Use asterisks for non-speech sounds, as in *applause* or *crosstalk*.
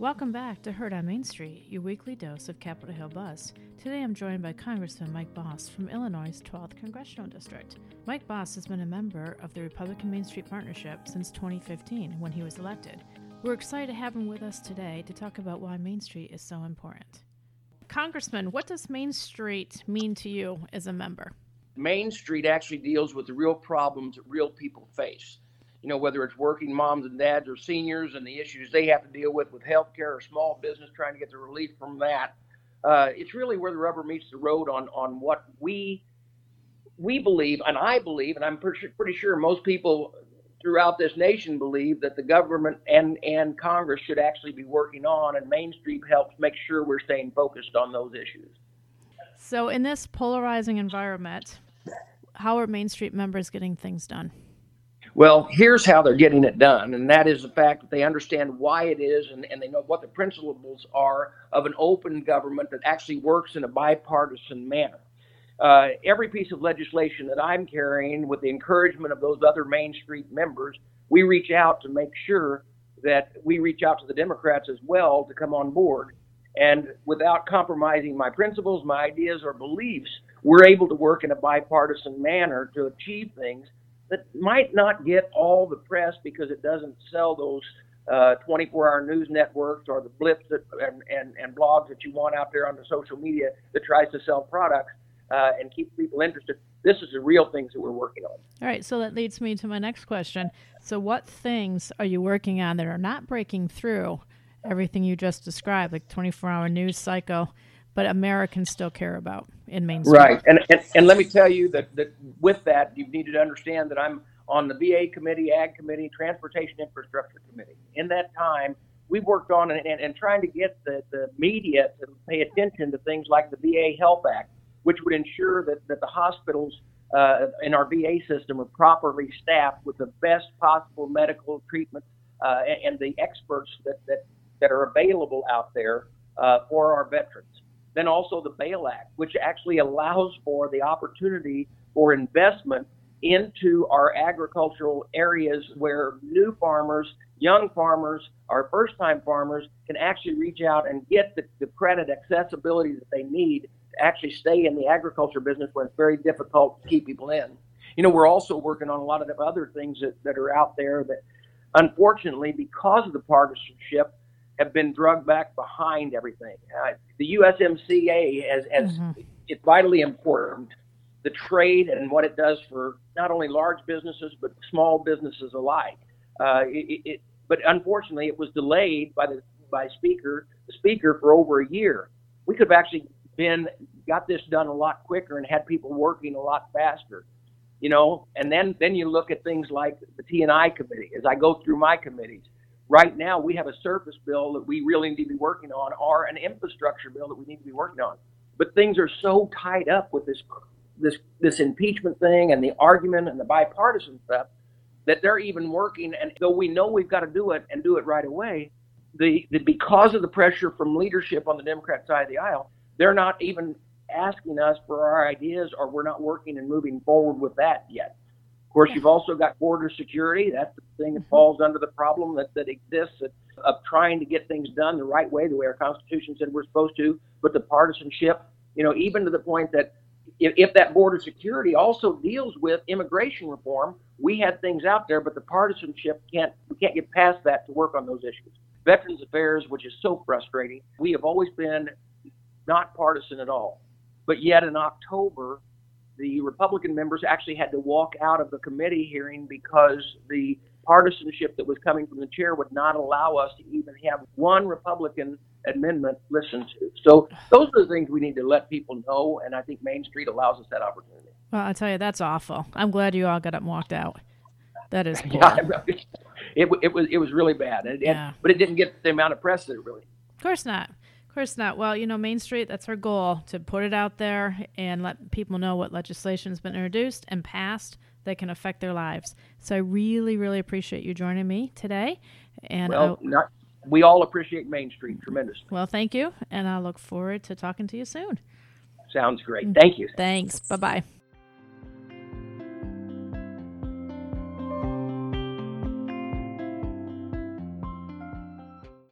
Welcome back to Heard on Main Street, your weekly dose of Capitol Hill Buzz. Today I'm joined by Congressman Mike Bost from Illinois' 12th Congressional District. Mike Bost has been a member of the Republican Main Street Partnership since 2015 when he was elected. We're excited to have him with us today to talk about why Main Street is so important. Congressman, what does Main Street mean to you as a member? Main Street actually deals with the real problems that real people face you know, whether it's working moms and dads or seniors and the issues they have to deal with with healthcare or small business trying to get the relief from that. Uh, it's really where the rubber meets the road on on what we we believe, and I believe, and I'm pretty, pretty sure most people throughout this nation believe that the government and and Congress should actually be working on, and Main Street helps make sure we're staying focused on those issues. So, in this polarizing environment, how are Main Street members getting things done? Well, here's how they're getting it done, and that is the fact that they understand why it is and, and they know what the principles are of an open government that actually works in a bipartisan manner. Uh, every piece of legislation that I'm carrying, with the encouragement of those other Main Street members, we reach out to make sure that we reach out to the Democrats as well to come on board. And without compromising my principles, my ideas, or beliefs, we're able to work in a bipartisan manner to achieve things that might not get all the press because it doesn't sell those 24-hour uh, news networks or the blips that, and, and, and blogs that you want out there on the social media that tries to sell products uh, and keep people interested. This is the real things that we're working on. All right, so that leads me to my next question. So, what things are you working on that are not breaking through everything you just described, like 24-hour news cycle? But Americans still care about in Main Street. Right, and, and and let me tell you that that with that you need to understand that I'm on the VA committee, Ag committee, Transportation Infrastructure committee. In that time, we worked on and, and, and trying to get the, the media to pay attention to things like the VA Health Act, which would ensure that, that the hospitals uh, in our VA system are properly staffed with the best possible medical treatment uh, and, and, the experts that, that, that are available out there uh, for our veterans. Then also the Bail Act, which actually allows for the opportunity for investment into our agricultural areas where new farmers, young farmers, our first time farmers can actually reach out and get the, the credit accessibility that they need to actually stay in the agriculture business when it's very difficult to keep people in. You know, we're also working on a lot of the other things that, that are out there that unfortunately, because of the partisanship, have been drugged back behind everything. Uh, the USMCA has, has mm-hmm. it's vitally important. The trade and what it does for not only large businesses but small businesses alike. Uh, it, it, but unfortunately, it was delayed by the by speaker the speaker for over a year. We could have actually been got this done a lot quicker and had people working a lot faster. You know, and then then you look at things like the T and I committee. As I go through my committees, Right now, we have a surface bill that we really need to be working on, or an infrastructure bill that we need to be working on. But things are so tied up with this this this impeachment thing and the argument and the bipartisan stuff that they're even working. And though we know we've got to do it and do it right away, the, the because of the pressure from leadership on the Democrat side of the aisle, they're not even asking us for our ideas, or we're not working and moving forward with that yet. Of course, you've also got border security. That's the thing that mm-hmm. falls under the problem that, that exists of trying to get things done the right way, the way our Constitution said we're supposed to, but the partisanship, you know, even to the point that if, if that border security also deals with immigration reform, we had things out there, but the partisanship can't, we can't get past that to work on those issues. Veterans Affairs, which is so frustrating, we have always been not partisan at all. But yet in October, the Republican members actually had to walk out of the committee hearing because the partisanship that was coming from the chair would not allow us to even have one Republican amendment listened to. So those are the things we need to let people know, and I think Main Street allows us that opportunity. Well, I tell you, that's awful. I'm glad you all got up and walked out. That is poor. *laughs* yeah, it, it was it was really bad, and, yeah. and, but it didn't get the amount of press that it really. Of course not. Of course not. Well, you know, Main Street, that's our goal to put it out there and let people know what legislation has been introduced and passed that can affect their lives. So I really, really appreciate you joining me today. And well, not, we all appreciate Main Street tremendously. Well, thank you. And I look forward to talking to you soon. Sounds great. Thank you. Thanks. Bye bye.